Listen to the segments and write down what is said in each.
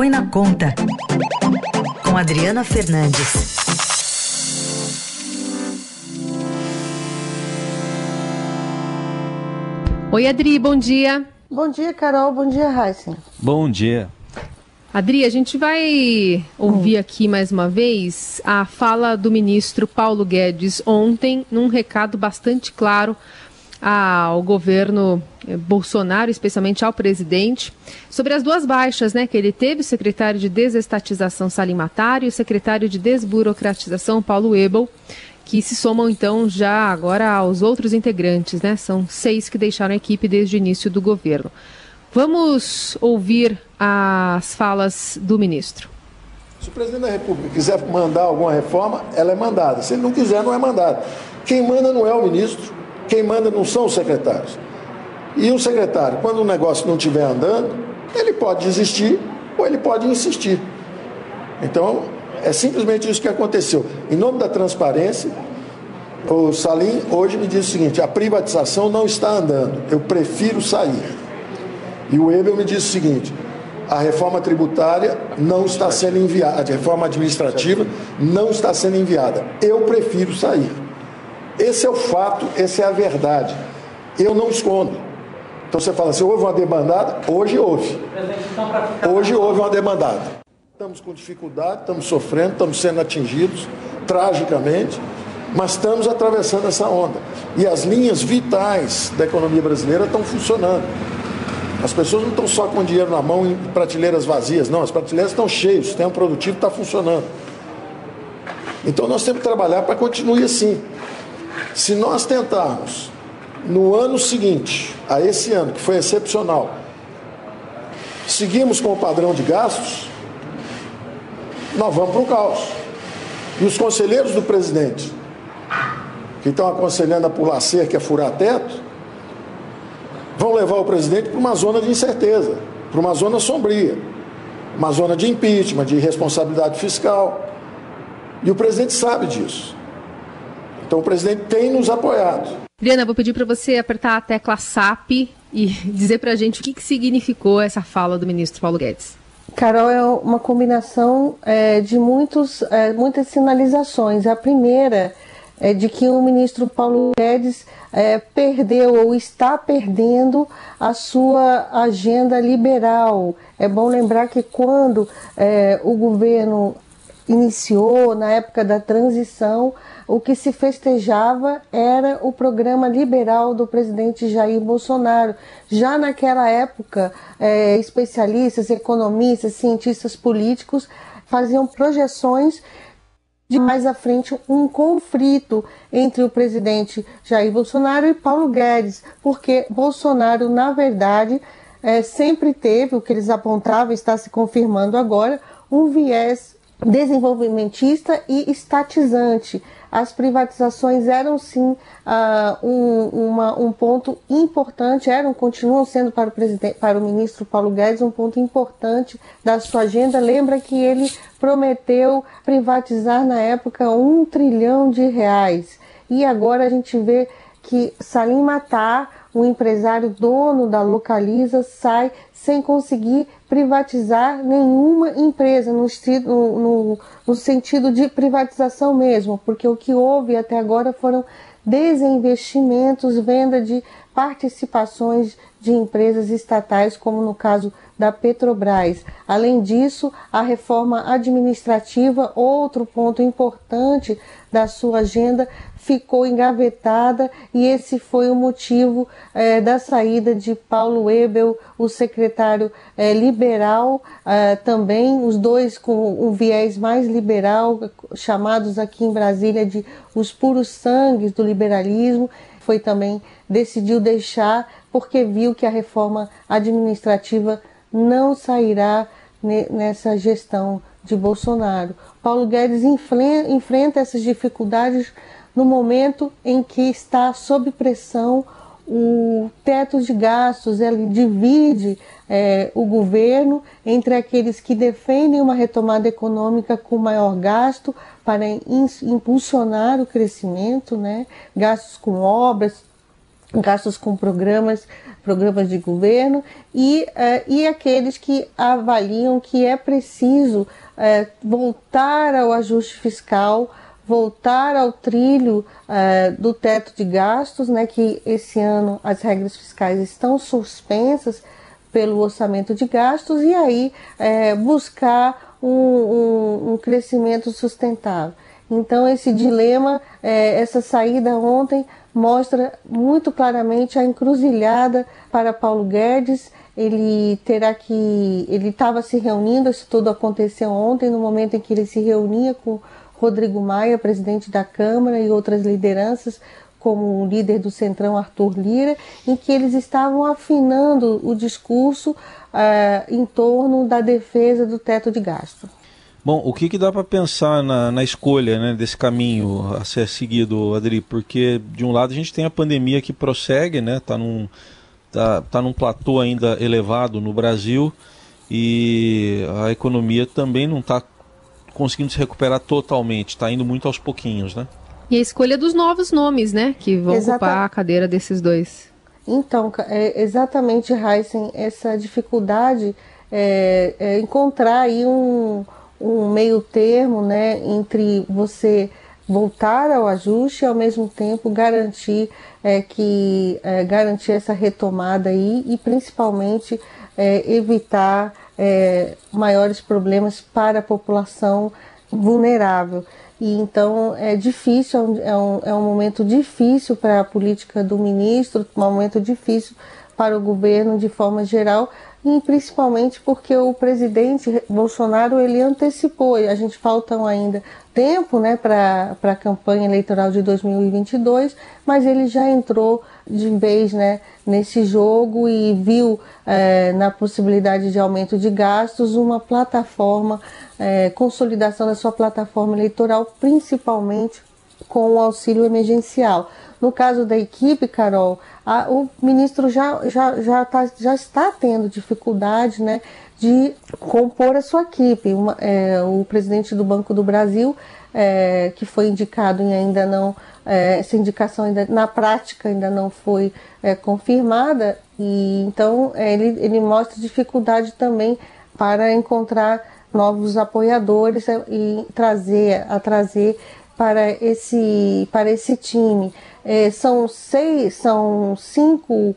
Põe na Conta, com Adriana Fernandes. Oi, Adri, bom dia. Bom dia, Carol. Bom dia, Heisen. Bom dia. Adri, a gente vai ouvir aqui mais uma vez a fala do ministro Paulo Guedes ontem, num recado bastante claro ao governo eh, Bolsonaro, especialmente ao presidente, sobre as duas baixas né, que ele teve, o secretário de Desestatização Salim Matar e o secretário de Desburocratização Paulo Ebel, que se somam então já agora aos outros integrantes, né? São seis que deixaram a equipe desde o início do governo. Vamos ouvir as falas do ministro. Se o presidente da República quiser mandar alguma reforma, ela é mandada. Se ele não quiser, não é mandada. Quem manda não é o ministro, quem manda não são os secretários. E o secretário, quando o negócio não estiver andando, ele pode desistir ou ele pode insistir. Então, é simplesmente isso que aconteceu. Em nome da transparência, o Salim hoje me diz o seguinte: a privatização não está andando, eu prefiro sair. E o Ebel me diz o seguinte: a reforma tributária não está sendo enviada, a reforma administrativa não está sendo enviada, eu prefiro sair. Esse é o fato, essa é a verdade. Eu não escondo. Então você fala assim, houve uma debandada? Hoje houve. Hoje houve uma debandada. Estamos com dificuldade, estamos sofrendo, estamos sendo atingidos tragicamente, mas estamos atravessando essa onda. E as linhas vitais da economia brasileira estão funcionando. As pessoas não estão só com dinheiro na mão em prateleiras vazias, não, as prateleiras estão cheias, o sistema produtivo está funcionando. Então nós temos que trabalhar para que continue assim. Se nós tentarmos, no ano seguinte, a esse ano, que foi excepcional, seguimos com o padrão de gastos, nós vamos para o caos. E os conselheiros do presidente, que estão aconselhando a pular cerca e a furar teto, vão levar o presidente para uma zona de incerteza, para uma zona sombria, uma zona de impeachment, de responsabilidade fiscal. E o presidente sabe disso. Então o presidente tem nos apoiado. Adriana, vou pedir para você apertar a tecla SAP e dizer para a gente o que, que significou essa fala do ministro Paulo Guedes. Carol, é uma combinação é, de muitos, é, muitas sinalizações. A primeira é de que o ministro Paulo Guedes é, perdeu ou está perdendo a sua agenda liberal. É bom lembrar que quando é, o governo iniciou, na época da transição, o que se festejava era o programa liberal do presidente Jair Bolsonaro. Já naquela época, é, especialistas, economistas, cientistas políticos faziam projeções de mais à frente um conflito entre o presidente Jair Bolsonaro e Paulo Guedes, porque Bolsonaro, na verdade, é, sempre teve, o que eles apontavam está se confirmando agora, um viés desenvolvimentista e estatizante. As privatizações eram sim uh, um, uma, um ponto importante, eram, continuam sendo para o, presidente, para o ministro Paulo Guedes um ponto importante da sua agenda. Lembra que ele prometeu privatizar na época um trilhão de reais. E agora a gente vê que Salim Matar o empresário dono da Localiza sai sem conseguir privatizar nenhuma empresa, no, no, no, sentido de privatização mesmo, porque o que houve até agora foram desinvestimentos, venda de participações de empresas estatais, como no caso da Petrobras. Além disso, a reforma administrativa, outro ponto importante da sua agenda, ficou engavetada e esse foi o motivo é, da saída de Paulo Ebel, o secretário é, liberal, é, também os dois com um viés mais liberal, chamados aqui em Brasília de os puros sangues do liberalismo, foi também decidiu deixar porque viu que a reforma administrativa não sairá nessa gestão de Bolsonaro. Paulo Guedes enfrenta essas dificuldades no momento em que está sob pressão o teto de gastos, ele divide é, o governo entre aqueles que defendem uma retomada econômica com maior gasto para impulsionar o crescimento, né? gastos com obras, gastos com programas programas de governo, e, uh, e aqueles que avaliam que é preciso uh, voltar ao ajuste fiscal, voltar ao trilho uh, do teto de gastos, né, que esse ano as regras fiscais estão suspensas pelo orçamento de gastos, e aí buscar um, um, um crescimento sustentável. Então, esse dilema, é, essa saída ontem, mostra muito claramente a encruzilhada para Paulo Guedes. Ele terá que. Ele estava se reunindo, isso tudo aconteceu ontem, no momento em que ele se reunia com Rodrigo Maia, presidente da Câmara, e outras lideranças, como o líder do Centrão, Arthur Lira, em que eles estavam afinando o discurso uh, em torno da defesa do teto de gasto. Bom, o que, que dá para pensar na, na escolha né, desse caminho a ser seguido, Adri? Porque, de um lado, a gente tem a pandemia que prossegue, né? Está num, tá, tá num platô ainda elevado no Brasil e a economia também não está conseguindo se recuperar totalmente, está indo muito aos pouquinhos, né? E a escolha dos novos nomes, né? Que vão Exata... ocupar a cadeira desses dois. Então, é exatamente, Heisen, essa dificuldade é, é encontrar aí um um meio termo né, entre você voltar ao ajuste e ao mesmo tempo garantir é, que é, garantir essa retomada aí e principalmente é, evitar é, maiores problemas para a população vulnerável. E então é difícil, é um, é um momento difícil para a política do ministro, um momento difícil para o governo de forma geral, e principalmente porque o presidente Bolsonaro ele antecipou, e a gente falta ainda tempo né, para a campanha eleitoral de 2022, mas ele já entrou de vez né, nesse jogo e viu é, na possibilidade de aumento de gastos uma plataforma, é, consolidação da sua plataforma eleitoral, principalmente com o auxílio emergencial. No caso da equipe, Carol, a, o ministro já, já, já, tá, já está tendo dificuldade né, de compor a sua equipe. Uma, é, o presidente do Banco do Brasil, é, que foi indicado e ainda não, é, essa indicação ainda, na prática ainda não foi é, confirmada, e então é, ele, ele mostra dificuldade também para encontrar novos apoiadores e trazer, a trazer para esse, para esse time. É, são seis, são cinco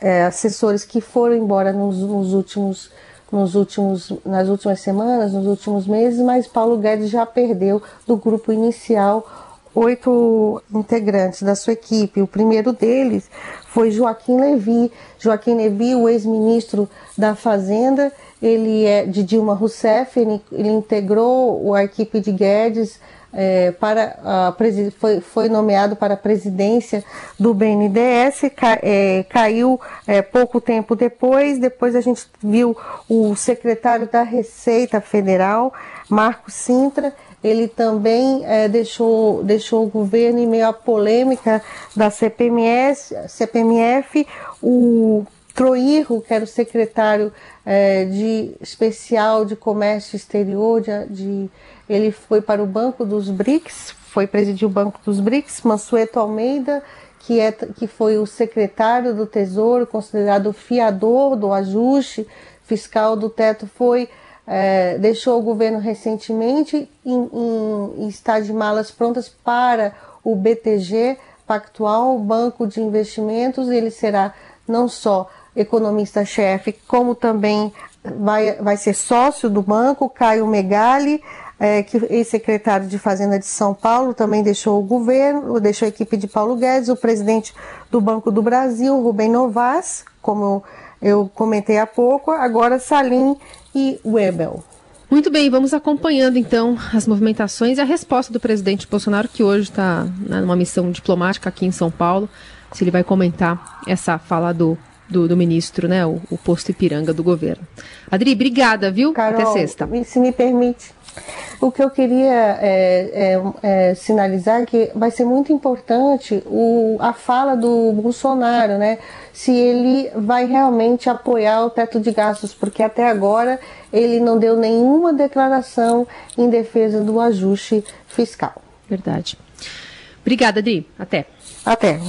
é, assessores que foram embora nos, nos, últimos, nos últimos, nas últimas semanas, nos últimos meses, mas Paulo Guedes já perdeu do grupo inicial oito integrantes da sua equipe. O primeiro deles foi Joaquim Levi. Joaquim Levi, o ex-ministro da Fazenda, ele é de Dilma Rousseff, ele, ele integrou a equipe de Guedes é, para a, foi, foi nomeado para a presidência do BNDES, ca, é, caiu é, pouco tempo depois. Depois a gente viu o secretário da Receita Federal, Marco Sintra, ele também é, deixou, deixou o governo em meio à polêmica da CPMS, CPMF, o Troirro, que era o secretário é, de especial de comércio exterior de, de ele foi para o Banco dos BRICS, foi presidir o Banco dos BRICS, Mansueto Almeida, que, é, que foi o secretário do Tesouro, considerado fiador do ajuste fiscal do teto, foi é, deixou o governo recentemente e está de malas prontas para o BTG Pactual, Banco de Investimentos. Ele será não só economista-chefe, como também vai, vai ser sócio do banco, Caio Megali, é, que ex-secretário de Fazenda de São Paulo, também deixou o governo, deixou a equipe de Paulo Guedes, o presidente do Banco do Brasil, Rubem Novas, como eu comentei há pouco, agora Salim e Webel. Muito bem, vamos acompanhando então as movimentações e a resposta do presidente Bolsonaro, que hoje está né, numa missão diplomática aqui em São Paulo, se ele vai comentar essa fala do, do, do ministro, né, o, o posto Ipiranga do governo. Adri, obrigada, viu? Carol, Até sexta. Se me permite, o que eu queria é, é, é, sinalizar é que vai ser muito importante o, a fala do Bolsonaro, né? Se ele vai realmente apoiar o teto de gastos, porque até agora ele não deu nenhuma declaração em defesa do ajuste fiscal. Verdade. Obrigada, Adri. Até. Até.